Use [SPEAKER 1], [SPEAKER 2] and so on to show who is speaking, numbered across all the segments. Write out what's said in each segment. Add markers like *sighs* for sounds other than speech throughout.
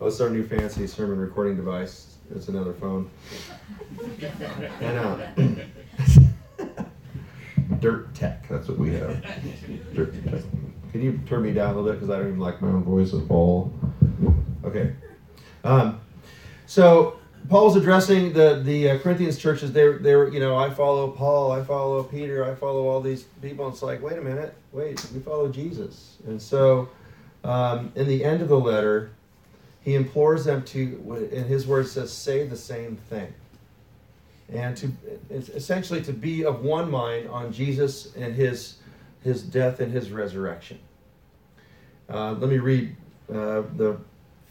[SPEAKER 1] Oh, it's our new fancy sermon recording device. It's another phone. and *laughs* uh, dirt tech. That's what we have. Dirt tech. Can you turn me down a little bit because I don't even like my own voice at all. Okay. Um, so Paul's addressing the the uh, Corinthians churches. They're they're you know I follow Paul, I follow Peter, I follow all these people. It's like wait a minute, wait, we follow Jesus. And so um, in the end of the letter, he implores them to, in his words, says, say the same thing, and to essentially to be of one mind on Jesus and his his death and his resurrection. Uh, let me read uh, the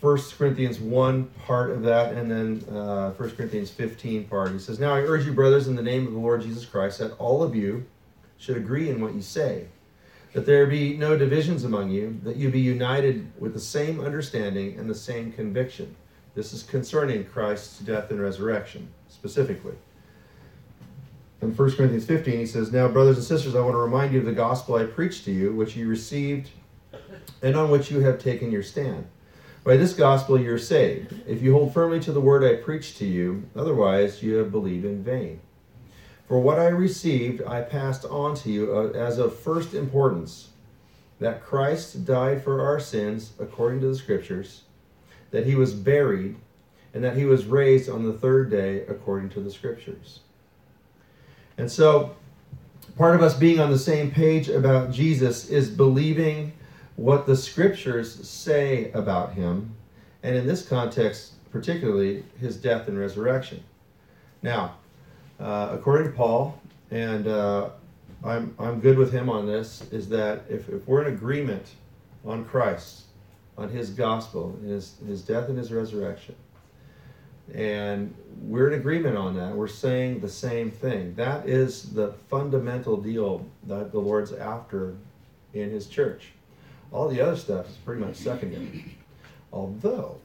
[SPEAKER 1] 1 Corinthians 1 part of that, and then uh, 1 Corinthians 15 part. He says, Now I urge you, brothers, in the name of the Lord Jesus Christ, that all of you should agree in what you say, that there be no divisions among you, that you be united with the same understanding and the same conviction. This is concerning Christ's death and resurrection, specifically. In 1 Corinthians 15, he says, Now, brothers and sisters, I want to remind you of the gospel I preached to you, which you received and on which you have taken your stand. By this gospel you're saved, if you hold firmly to the word I preached to you, otherwise you have believed in vain. For what I received I passed on to you uh, as of first importance that Christ died for our sins according to the Scriptures, that he was buried, and that he was raised on the third day according to the Scriptures. And so, part of us being on the same page about Jesus is believing what the scriptures say about him, and in this context, particularly his death and resurrection. Now, uh, according to Paul, and uh, I'm, I'm good with him on this, is that if, if we're in agreement on Christ, on his gospel, his, his death and his resurrection, and we're in agreement on that, we're saying the same thing. That is the fundamental deal that the Lord's after in his church. All the other stuff is pretty much secondary. Although,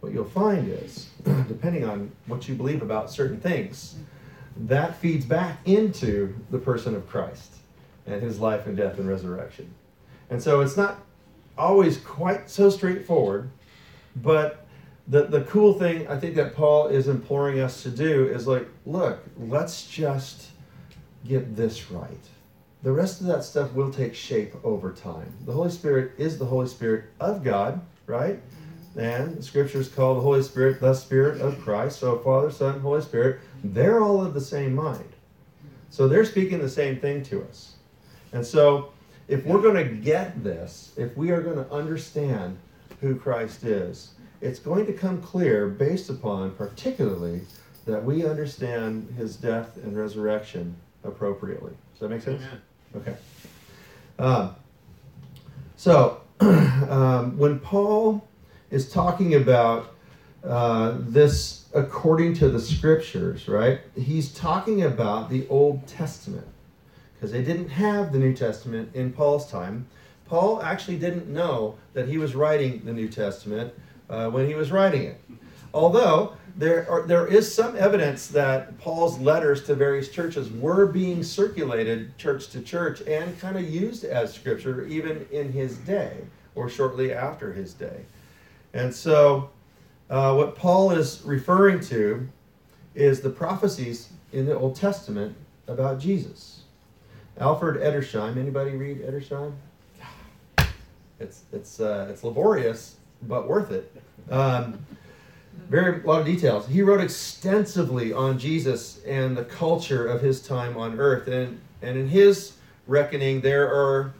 [SPEAKER 1] what you'll find is, *clears throat* depending on what you believe about certain things, that feeds back into the person of Christ and his life and death and resurrection. And so it's not always quite so straightforward, but the, the cool thing I think that Paul is imploring us to do is like, look, let's just get this right the rest of that stuff will take shape over time. The Holy Spirit is the Holy Spirit of God, right? And the scriptures call the Holy Spirit the Spirit of Christ. So Father, Son, Holy Spirit, they're all of the same mind. So they're speaking the same thing to us. And so if we're going to get this, if we are going to understand who Christ is, it's going to come clear based upon particularly that we understand his death and resurrection appropriately. Does that make sense? Amen. Okay. Um, so, *clears throat* um, when Paul is talking about uh, this according to the scriptures, right, he's talking about the Old Testament because they didn't have the New Testament in Paul's time. Paul actually didn't know that he was writing the New Testament uh, when he was writing it. Although there, are, there is some evidence that Paul's letters to various churches were being circulated church to church and kind of used as scripture even in his day or shortly after his day. And so, uh, what Paul is referring to is the prophecies in the Old Testament about Jesus. Alfred Edersheim, anybody read Edersheim? It's, it's, uh, it's laborious, but worth it. Um, very a lot of details. He wrote extensively on Jesus and the culture of his time on earth. And, and in his reckoning, there are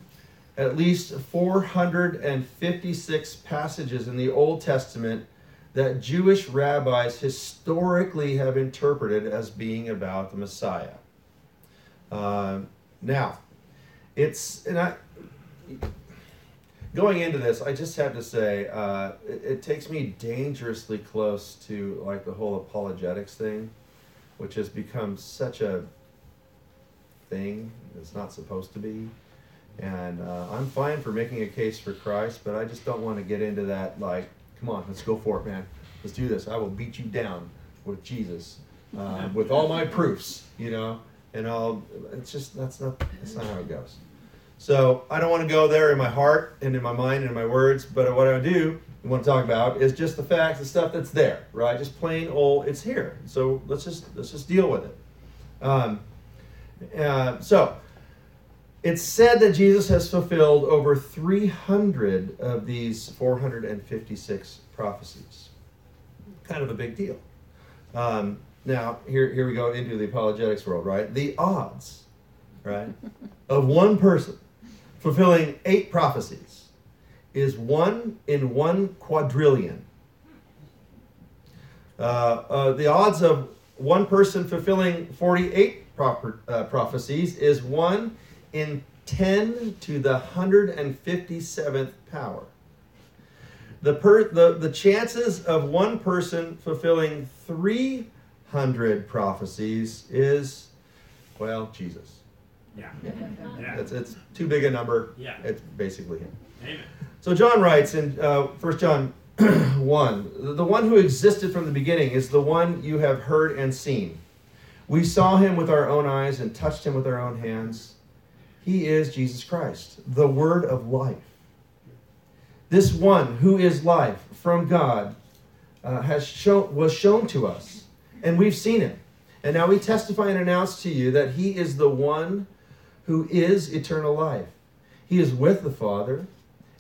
[SPEAKER 1] at least 456 passages in the Old Testament that Jewish rabbis historically have interpreted as being about the Messiah. Uh, now, it's, and I, going into this, I just have to say, uh, it, it, takes me dangerously close to like the whole apologetics thing, which has become such a thing it's not supposed to be. And uh, I'm fine for making a case for Christ, but I just don't want to get into that. Like, come on, let's go for it, man. Let's do this. I will beat you down with Jesus, uh, with all my proofs, you know. And I'll. It's just that's not that's not how it goes. So I don't want to go there in my heart and in my mind and in my words, but what I do want to talk about is just the facts, the stuff that's there, right? Just plain old, it's here. So let's just let's just deal with it. Um, uh, so it's said that Jesus has fulfilled over 300 of these 456 prophecies. Kind of a big deal. Um, now, here, here we go into the apologetics world, right? The odds, right, of one person fulfilling eight prophecies is one in one quadrillion. Uh, uh, the odds of one person fulfilling 48 proper, uh, prophecies is one in 10 to the 157th power. The, per, the, the chances of one person fulfilling 300 prophecies is, well, Jesus.
[SPEAKER 2] Yeah. *laughs* yeah.
[SPEAKER 1] It's, it's too big a number.
[SPEAKER 2] Yeah.
[SPEAKER 1] It's basically him.
[SPEAKER 2] Amen.
[SPEAKER 1] So John writes in uh, 1 John *clears throat* 1 The one who existed from the beginning is the one you have heard and seen. We saw him with our own eyes and touched him with our own hands. He is Jesus Christ, the Word of life. This one who is life from God uh, has shown, was shown to us, and we've seen him. And now we testify and announce to you that he is the one who is eternal life. He is with the Father,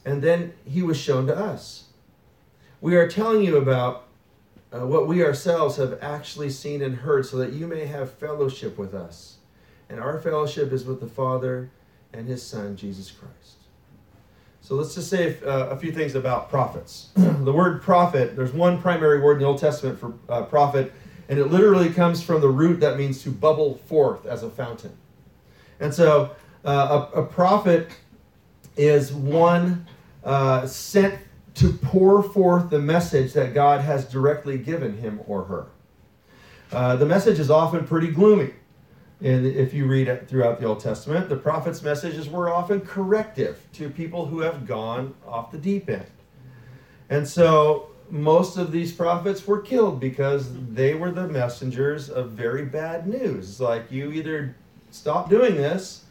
[SPEAKER 1] and then he was shown to us. We are telling you about uh, what we ourselves have actually seen and heard so that you may have fellowship with us. And our fellowship is with the Father and his Son, Jesus Christ. So let's just say uh, a few things about prophets. *clears throat* the word prophet, there's one primary word in the Old Testament for uh, prophet, and it literally comes from the root that means to bubble forth as a fountain. And so uh, a, a, prophet is one uh, sent to pour forth the message that God has directly given him or her. Uh, the message is often pretty gloomy. And if you read it throughout the Old Testament, the prophet's messages were often corrective to people who have gone off the deep end. And so most of these prophets were killed because they were the messengers of very bad news. Like, you either stop doing this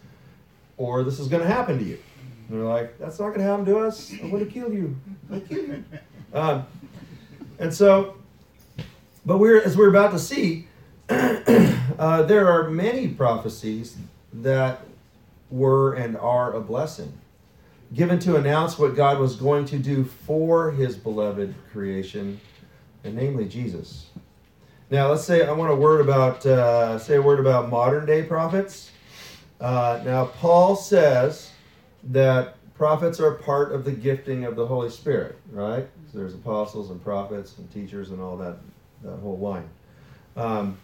[SPEAKER 1] or this is going to happen to you. And they're like, that's not going to happen to us. I'm going to kill you. I kill you. Um, and so, but we're as we're about to see, uh, there are many prophecies that were and are a blessing, given to announce what God was going to do for His beloved creation, and namely Jesus. Now, let's say I want a word about uh, say a word about modern day prophets. Uh, now, Paul says that prophets are part of the gifting of the Holy Spirit, right? So there's apostles and prophets and teachers and all that, that whole line. Um,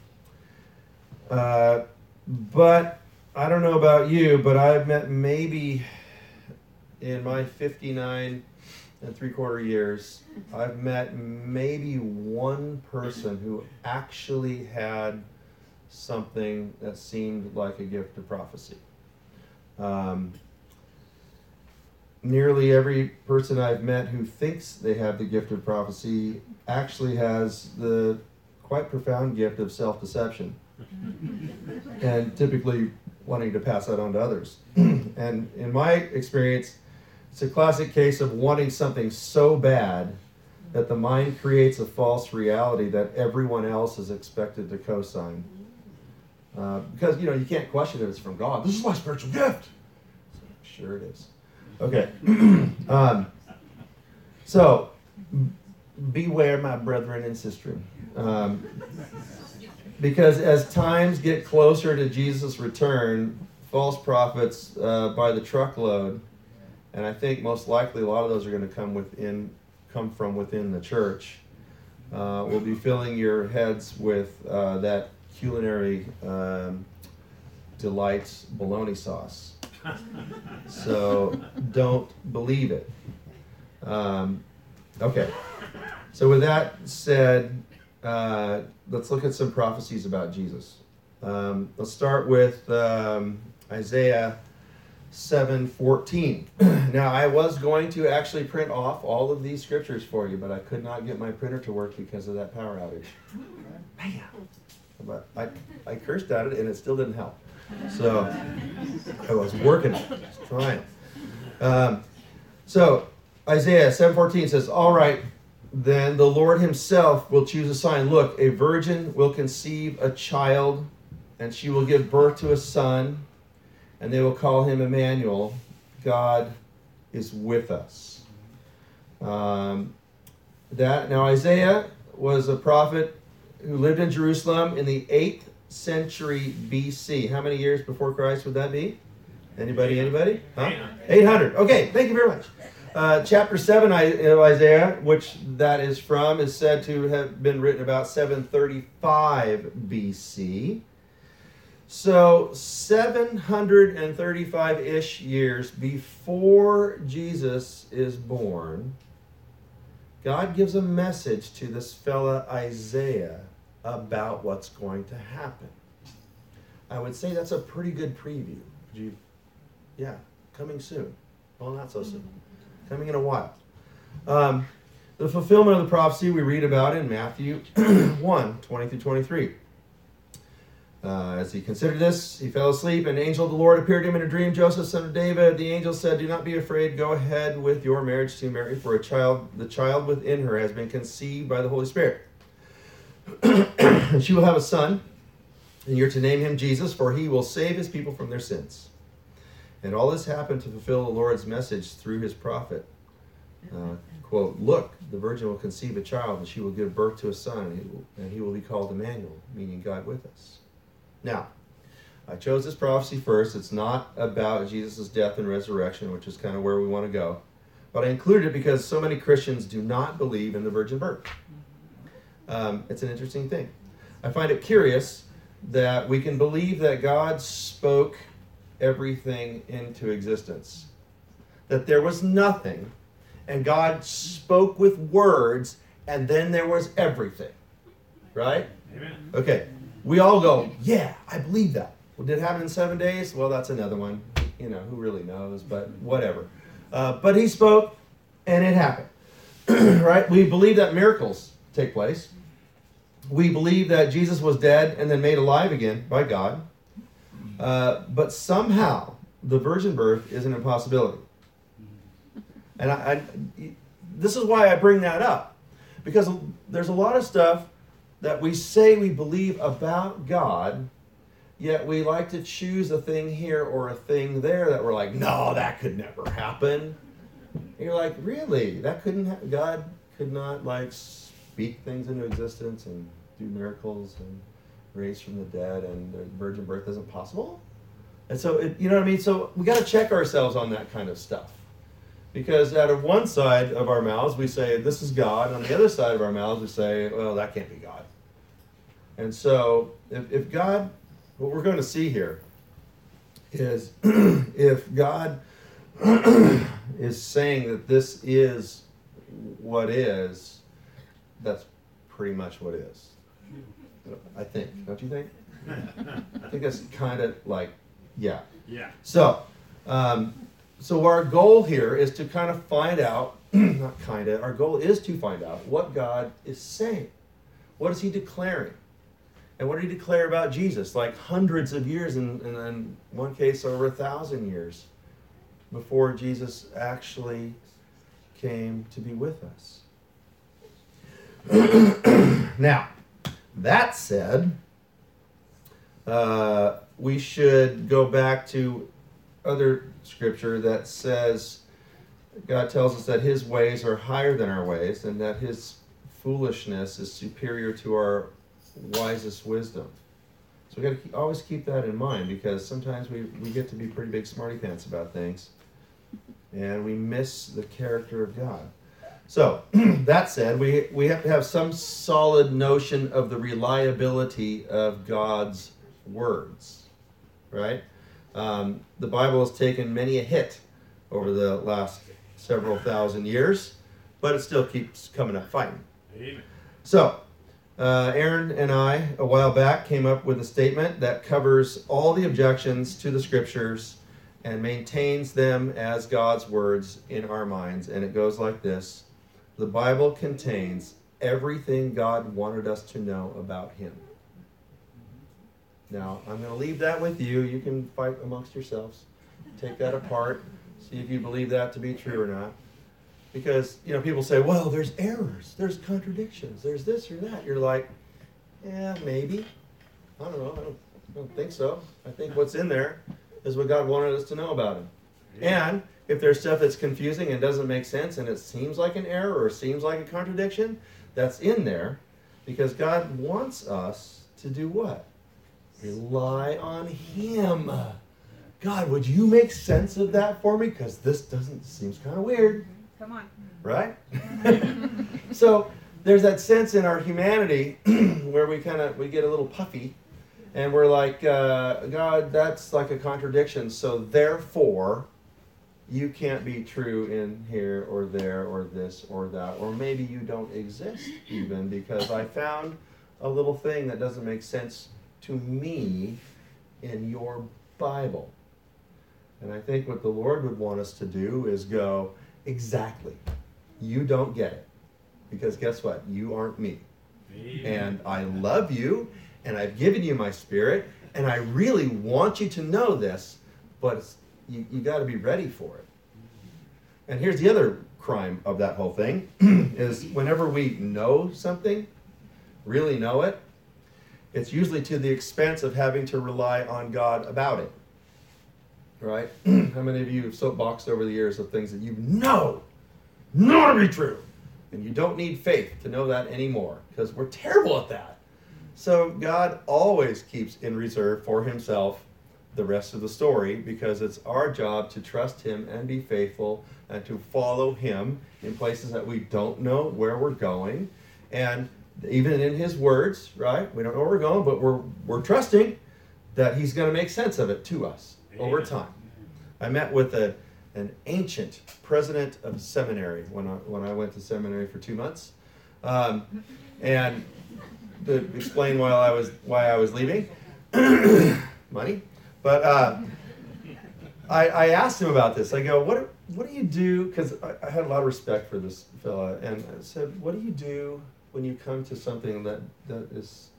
[SPEAKER 1] uh, but I don't know about you, but I've met maybe in my 59 and three quarter years, I've met maybe one person who actually had something that seemed like a gift of prophecy. Um, nearly every person I've met who thinks they have the gift of prophecy actually has the quite profound gift of self deception. *laughs* and typically wanting to pass that on to others. *clears throat* and in my experience, it's a classic case of wanting something so bad that the mind creates a false reality that everyone else is expected to co sign. Uh, because, you know, you can't question if it's from God. This is my spiritual gift. Sure it is. Okay. *clears throat* um, so, beware, my brethren and sisters. Um, because as times get closer to Jesus' return, false prophets uh, by the truckload, and I think most likely a lot of those are going to come within, come from within the church, uh, will be filling your heads with uh, that culinary um, delights bologna sauce. *laughs* so don't believe it. Um, okay. So with that said, uh, let's look at some prophecies about Jesus. Um, let's start with um, Isaiah 7:14. *clears throat* now, I was going to actually print off all of these scriptures for you, but I could not get my printer to work because of that power outage. Man, but I, I cursed at it and it still didn't help. So I was working, trying. Um, so Isaiah 7:14 says, "All right, then the Lord himself will choose a sign. Look, a virgin will conceive a child, and she will give birth to a son, and they will call him Emmanuel. God is with us." Um, that now Isaiah was a prophet who lived in Jerusalem in the 8th century BC. How many years before Christ would that be? Anybody? Anybody? Huh? 800. Okay, thank you very much. Uh, chapter 7 of Isaiah, which that is from, is said to have been written about 735 BC. So, 735 ish years before Jesus is born, God gives a message to this fella Isaiah about what's going to happen. I would say that's a pretty good preview. You, yeah, coming soon. Well, not so soon. Coming in a while. Um, the fulfillment of the prophecy we read about in Matthew *clears throat* 1 20 through 23. Uh, as he considered this, he fell asleep, and an angel of the Lord appeared to him in a dream. Joseph, son of David, the angel said, Do not be afraid. Go ahead with your marriage to Mary, for a child, the child within her has been conceived by the Holy Spirit. and *clears throat* she will have a son, and you're to name him Jesus, for he will save his people from their sins. And all this happened to fulfill the Lord's message through his prophet. Uh, quote, Look, the virgin will conceive a child, and she will give birth to a son, and he will, and he will be called Emmanuel, meaning God with us. Now, I chose this prophecy first. It's not about Jesus' death and resurrection, which is kind of where we want to go. But I included it because so many Christians do not believe in the virgin birth. Um, it's an interesting thing. I find it curious that we can believe that God spoke everything into existence, that there was nothing, and God spoke with words, and then there was everything. Right?
[SPEAKER 2] Amen.
[SPEAKER 1] Okay. We all go, yeah, I believe that. Well, did it happen in seven days? Well, that's another one. You know, who really knows? But whatever. Uh, but he spoke, and it happened. *clears throat* right? We believe that miracles take place. We believe that Jesus was dead and then made alive again by God. Uh, but somehow, the virgin birth is an impossibility. And I, I, this is why I bring that up. Because there's a lot of stuff that we say we believe about God, yet we like to choose a thing here or a thing there that we're like, no, that could never happen. And you're like, really? That couldn't happen? God could not like speak things into existence and do miracles and raise from the dead and the virgin birth isn't possible? And so, it, you know what I mean? So we got to check ourselves on that kind of stuff. Because out of one side of our mouths, we say, this is God. On the other side of our mouths, we say, well, that can't be God. And so, if, if God, what we're going to see here is *clears throat* if God *clears throat* is saying that this is what is, that's pretty much what is. I think, don't you think? I think that's kind of like, yeah.
[SPEAKER 2] Yeah.
[SPEAKER 1] So, um, so our goal here is to kind of find out, *clears throat* not kind of, our goal is to find out what God is saying. What is He declaring? And what did He declare about Jesus? Like hundreds of years, and in, in one case, over a thousand years before Jesus actually came to be with us. *clears throat* now, that said, uh, we should go back to other scripture that says God tells us that his ways are higher than our ways and that his foolishness is superior to our wisest wisdom. So we got to always keep that in mind because sometimes we, we get to be pretty big smarty pants about things and we miss the character of God. So, *clears throat* that said, we, we have to have some solid notion of the reliability of God's words, right? Um, the Bible has taken many a hit over the last several thousand years, but it still keeps coming up fighting.
[SPEAKER 2] Amen.
[SPEAKER 1] So, uh, Aaron and I, a while back, came up with a statement that covers all the objections to the scriptures and maintains them as God's words in our minds. And it goes like this The Bible contains everything God wanted us to know about Him. Now, I'm going to leave that with you. You can fight amongst yourselves. Take that apart. See if you believe that to be true or not. Because, you know, people say, well, there's errors, there's contradictions, there's this or that. You're like, yeah, maybe. I don't know. I don't, I don't think so. I think what's in there is what God wanted us to know about Him. And if there's stuff that's confusing and doesn't make sense and it seems like an error or seems like a contradiction, that's in there because God wants us to do what? Rely on Him. God, would you make sense of that for me? Because this doesn't seems kind of weird.
[SPEAKER 3] Come on.
[SPEAKER 1] Right? *laughs* so there's that sense in our humanity *clears throat* where we kind of we get a little puffy and we're like uh, god that's like a contradiction so therefore you can't be true in here or there or this or that or maybe you don't exist even because i found a little thing that doesn't make sense to me in your bible. And i think what the lord would want us to do is go exactly. You don't get it. Because guess what? You aren't me. And I love you, and I've given you my spirit, and I really want you to know this, but it's, you, you got to be ready for it. And here's the other crime of that whole thing *clears throat* is whenever we know something, really know it, it's usually to the expense of having to rely on God about it. Right? *clears throat* How many of you have soapboxed over the years of things that you know, know to be true? And you don't need faith to know that anymore because we're terrible at that. So God always keeps in reserve for himself the rest of the story because it's our job to trust him and be faithful and to follow him in places that we don't know where we're going. And even in his words, right? We don't know where we're going, but we're we're trusting that he's going to make sense of it to us over time. I met with a an ancient president of seminary when I, when I went to seminary for two months. Um, and to explain why I was why I was leaving, *coughs* money. But uh, I, I asked him about this. I go, what what do you do? Because I, I had a lot of respect for this fella, and I said, what do you do when you come to something that that is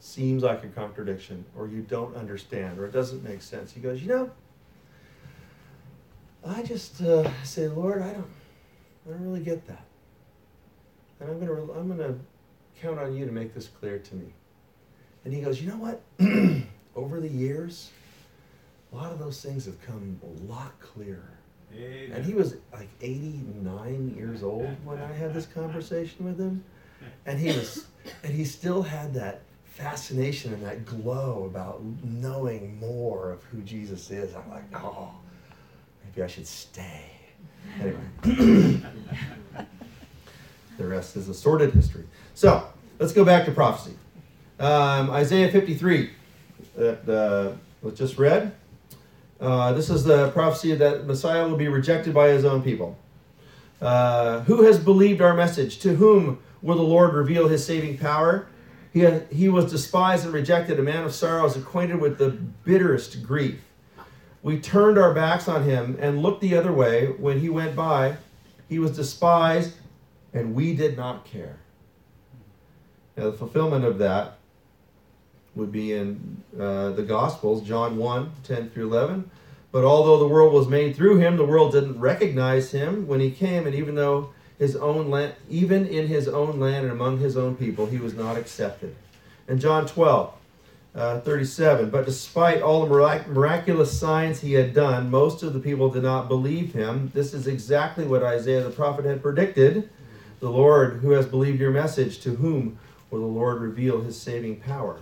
[SPEAKER 1] seems like a contradiction, or you don't understand, or it doesn't make sense? He goes, you know. I just uh, say, Lord, I don't, I don't really get that, and I'm gonna, I'm gonna count on you to make this clear to me. And he goes, you know what? *clears throat* Over the years, a lot of those things have come a lot clearer. And he was like 89 years old when I had this conversation with him, and he was, and he still had that fascination and that glow about knowing more of who Jesus is. I'm like, oh maybe I should stay. Anyway, *coughs* the rest is a sordid history. So let's go back to prophecy. Um, Isaiah 53 that uh, was just read. Uh, this is the prophecy that Messiah will be rejected by his own people. Uh, who has believed our message? To whom will the Lord reveal his saving power? He, he was despised and rejected, a man of sorrows, acquainted with the bitterest grief. We turned our backs on him and looked the other way when he went by. He was despised, and we did not care. Now, the fulfillment of that would be in uh, the Gospels, John 1 10 through 11. But although the world was made through him, the world didn't recognize him when he came, and even though his own land, even in his own land and among his own people, he was not accepted. And John 12, uh, 37. But despite all the mirac- miraculous signs he had done, most of the people did not believe him. This is exactly what Isaiah the prophet had predicted. The Lord, who has believed your message, to whom will the Lord reveal his saving power?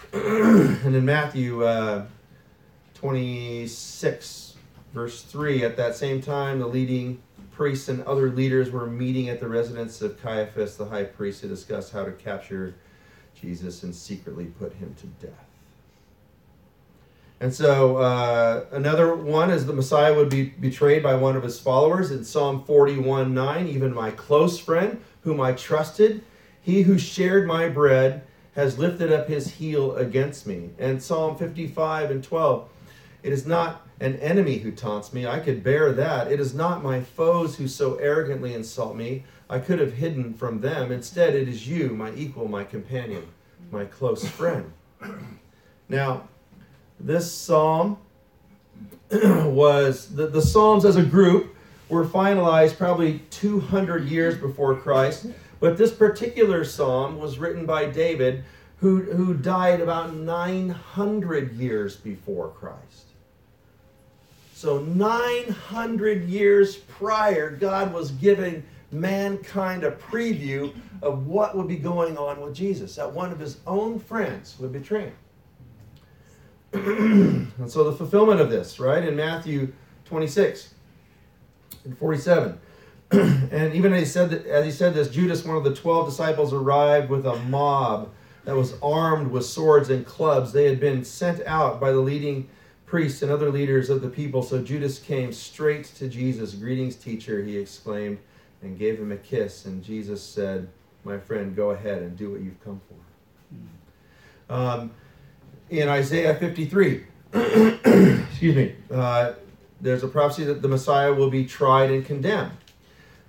[SPEAKER 1] *clears throat* and in Matthew uh, 26, verse 3, at that same time, the leading priests and other leaders were meeting at the residence of Caiaphas, the high priest, to discuss how to capture Jesus and secretly put him to death. And so uh, another one is the Messiah would be betrayed by one of his followers in Psalm 41 9. Even my close friend, whom I trusted, he who shared my bread, has lifted up his heel against me. And Psalm 55 and 12. It is not an enemy who taunts me. I could bear that. It is not my foes who so arrogantly insult me. I could have hidden from them. Instead, it is you, my equal, my companion, my close friend. Now, this psalm *clears throat* was the, the Psalms as a group were finalized probably 200 years before Christ. But this particular psalm was written by David, who, who died about 900 years before Christ. So, 900 years prior, God was giving mankind a preview of what would be going on with Jesus, that one of his own friends would betray him. *clears throat* and so, the fulfillment of this, right, in Matthew 26 and 47. *clears throat* and even as he said that, as he said this, Judas, one of the twelve disciples, arrived with a mob that was armed with swords and clubs. They had been sent out by the leading priests and other leaders of the people. So Judas came straight to Jesus. Greetings, teacher, he exclaimed, and gave him a kiss. And Jesus said, My friend, go ahead and do what you've come for. Um, in Isaiah 53, *clears throat* excuse me, uh, there's a prophecy that the Messiah will be tried and condemned.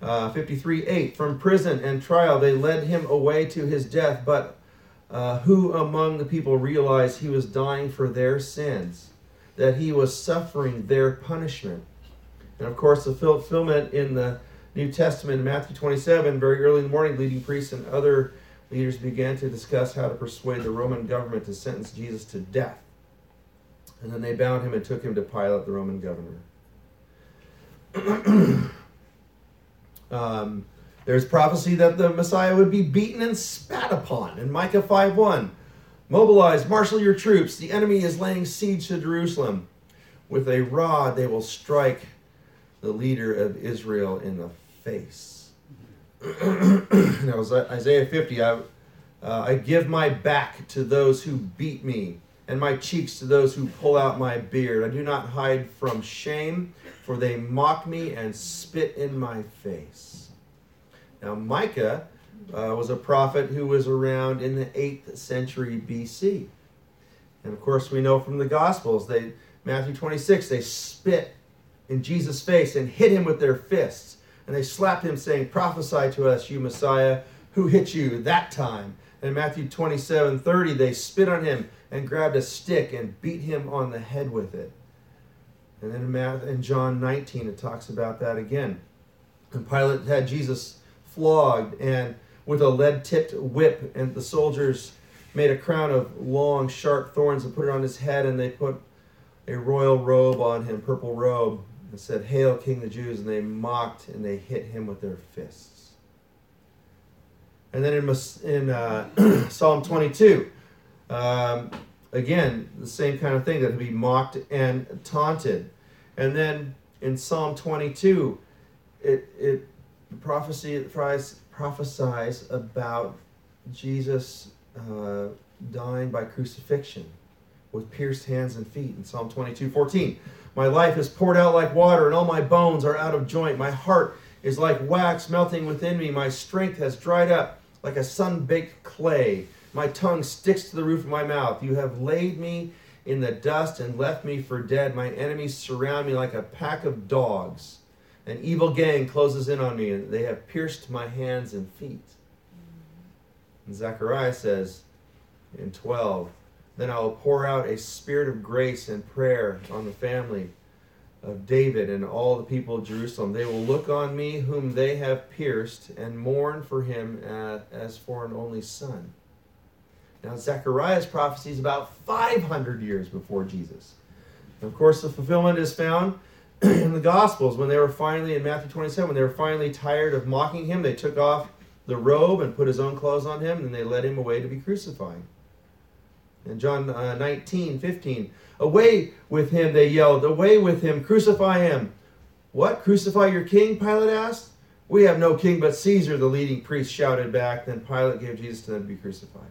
[SPEAKER 1] Uh, 53 8 From prison and trial they led him away to his death, but uh, who among the people realized he was dying for their sins, that he was suffering their punishment? And of course, the fulfillment in the New Testament in Matthew 27, very early in the morning, leading priests and other leaders began to discuss how to persuade the Roman government to sentence Jesus to death. And then they bound him and took him to Pilate, the Roman governor. *clears throat* um, there's prophecy that the Messiah would be beaten and spat upon in Micah 5:1. Mobilize, marshal your troops. The enemy is laying siege to Jerusalem. With a rod they will strike the leader of Israel in the face. *clears throat* that was Isaiah 50. I, uh, I give my back to those who beat me, and my cheeks to those who pull out my beard. I do not hide from shame, for they mock me and spit in my face. Now, Micah uh, was a prophet who was around in the 8th century BC. And of course, we know from the Gospels, they Matthew 26, they spit in Jesus' face and hit him with their fists. And they slapped him, saying, Prophesy to us, you Messiah, who hit you that time. And in Matthew 27, 30, they spit on him and grabbed a stick and beat him on the head with it. And then in, in John 19, it talks about that again. And Pilate had Jesus flogged and with a lead tipped whip, and the soldiers made a crown of long, sharp thorns and put it on his head, and they put a royal robe on him, purple robe, and said, Hail, King of the Jews! And they mocked and they hit him with their fists. And then in, in uh, *clears throat* Psalm 22, um, again, the same kind of thing that he mocked and taunted. And then in Psalm 22, it, it prophecy prophesies about Jesus uh, dying by crucifixion with pierced hands and feet in Psalm 22 14. My life is poured out like water, and all my bones are out of joint. My heart is like wax melting within me. My strength has dried up like a sun baked clay. My tongue sticks to the roof of my mouth. You have laid me in the dust and left me for dead. My enemies surround me like a pack of dogs. An evil gang closes in on me, and they have pierced my hands and feet. And Zechariah says in 12, Then I will pour out a spirit of grace and prayer on the family of David and all the people of Jerusalem. They will look on me, whom they have pierced, and mourn for him as for an only son. Now, Zechariah's prophecy is about 500 years before Jesus. And of course, the fulfillment is found *clears throat* in the Gospels when they were finally, in Matthew 27, when they were finally tired of mocking him, they took off the robe and put his own clothes on him, and they led him away to be crucified. In John uh, 19, 15, away with him, they yelled, away with him, crucify him. What? Crucify your king? Pilate asked. We have no king but Caesar, the leading priest shouted back. Then Pilate gave Jesus to them to be crucified.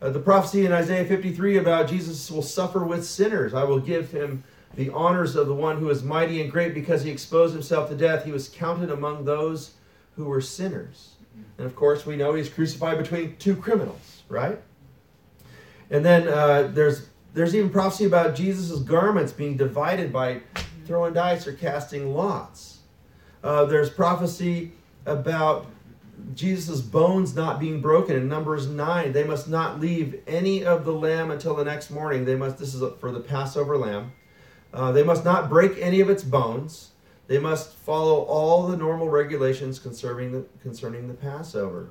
[SPEAKER 1] Uh, the prophecy in Isaiah 53 about Jesus will suffer with sinners. I will give him the honors of the one who is mighty and great because he exposed himself to death. He was counted among those who were sinners. And of course, we know he's crucified between two criminals, right? And then uh, there's there's even prophecy about Jesus' garments being divided by throwing dice or casting lots. Uh, there's prophecy about Jesus' bones not being broken in Numbers 9. They must not leave any of the lamb until the next morning. They must, this is for the Passover lamb. Uh, they must not break any of its bones. They must follow all the normal regulations concerning the, concerning the Passover.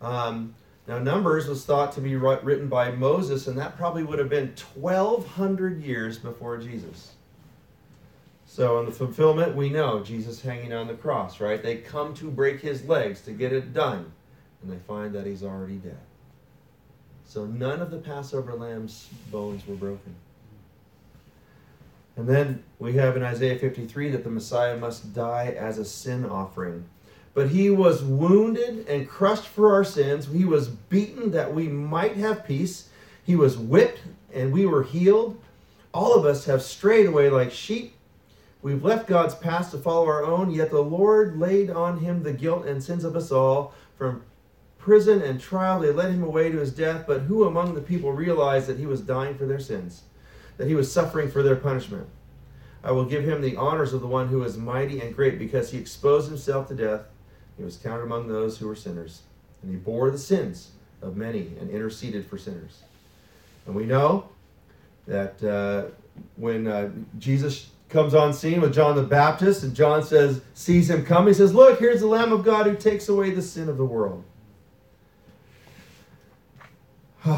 [SPEAKER 1] Um, now, Numbers was thought to be written by Moses, and that probably would have been 1,200 years before Jesus. So, in the fulfillment, we know Jesus hanging on the cross, right? They come to break his legs to get it done, and they find that he's already dead. So, none of the Passover lamb's bones were broken. And then we have in Isaiah 53 that the Messiah must die as a sin offering. But he was wounded and crushed for our sins. He was beaten that we might have peace. He was whipped and we were healed. All of us have strayed away like sheep. We've left God's path to follow our own, yet the Lord laid on him the guilt and sins of us all. From prison and trial, they led him away to his death. But who among the people realized that he was dying for their sins? that he was suffering for their punishment. I will give him the honors of the one who is mighty and great because he exposed himself to death. He was counted among those who were sinners. And he bore the sins of many and interceded for sinners. And we know that uh, when uh, Jesus comes on scene with John the Baptist and John says, sees him come, he says, Look, here's the Lamb of God who takes away the sin of the world. *sighs*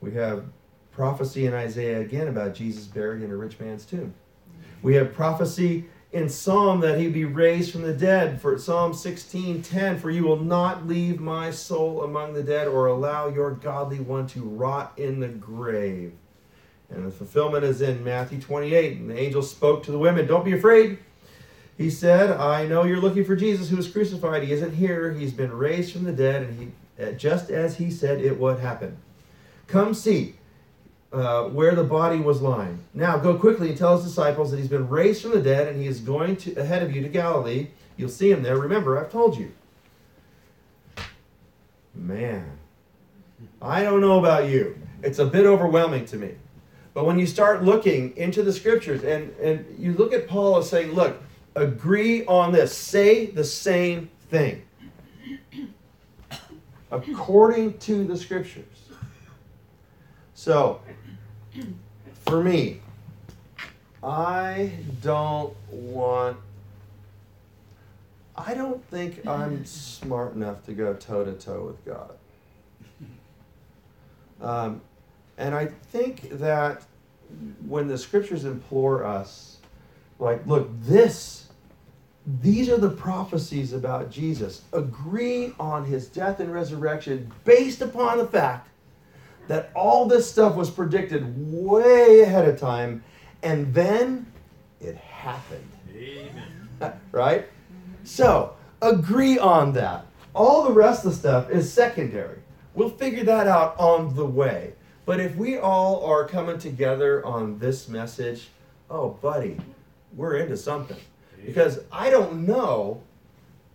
[SPEAKER 1] We have prophecy in Isaiah again about Jesus buried in a rich man's tomb. We have prophecy in Psalm that he be raised from the dead. For Psalm 16:10, for you will not leave my soul among the dead or allow your godly one to rot in the grave. And the fulfillment is in Matthew 28. And the angel spoke to the women, Don't be afraid. He said, I know you're looking for Jesus who was crucified. He isn't here. He's been raised from the dead, and he just as he said it would happen. Come see uh, where the body was lying. Now go quickly and tell his disciples that he's been raised from the dead and he is going to, ahead of you to Galilee. You'll see him there. Remember, I've told you. Man, I don't know about you. It's a bit overwhelming to me. But when you start looking into the scriptures and, and you look at Paul as saying, look, agree on this, say the same thing according to the scriptures. So, for me, I don't want. I don't think I'm smart enough to go toe to toe with God. Um, and I think that when the scriptures implore us, like, look, this, these are the prophecies about Jesus. Agree on his death and resurrection based upon the fact that all this stuff was predicted way ahead of time, and then it happened. Amen. *laughs* right? So, agree on that. All the rest of the stuff is secondary. We'll figure that out on the way. But if we all are coming together on this message, oh, buddy, we're into something. Because I don't know,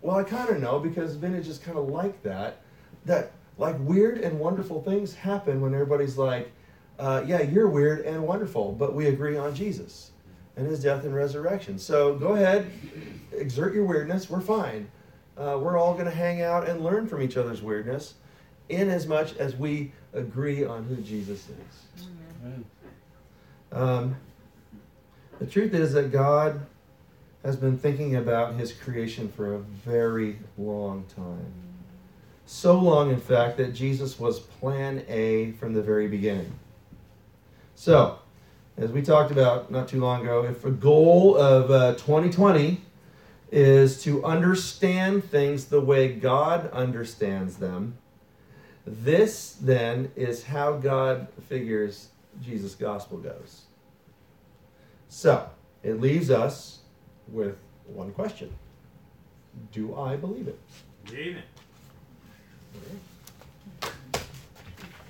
[SPEAKER 1] well, I kind of know because vintage is kind of like that, that like weird and wonderful things happen when everybody's like, uh, yeah, you're weird and wonderful, but we agree on Jesus and his death and resurrection. So go ahead, exert your weirdness. We're fine. Uh, we're all going to hang out and learn from each other's weirdness in as much as we agree on who Jesus is. Um, the truth is that God has been thinking about his creation for a very long time. So long, in fact, that Jesus was plan A from the very beginning. So, as we talked about not too long ago, if a goal of uh, 2020 is to understand things the way God understands them, this then is how God figures Jesus' gospel goes. So, it leaves us with one question Do I believe it?
[SPEAKER 2] Amen.
[SPEAKER 1] Okay.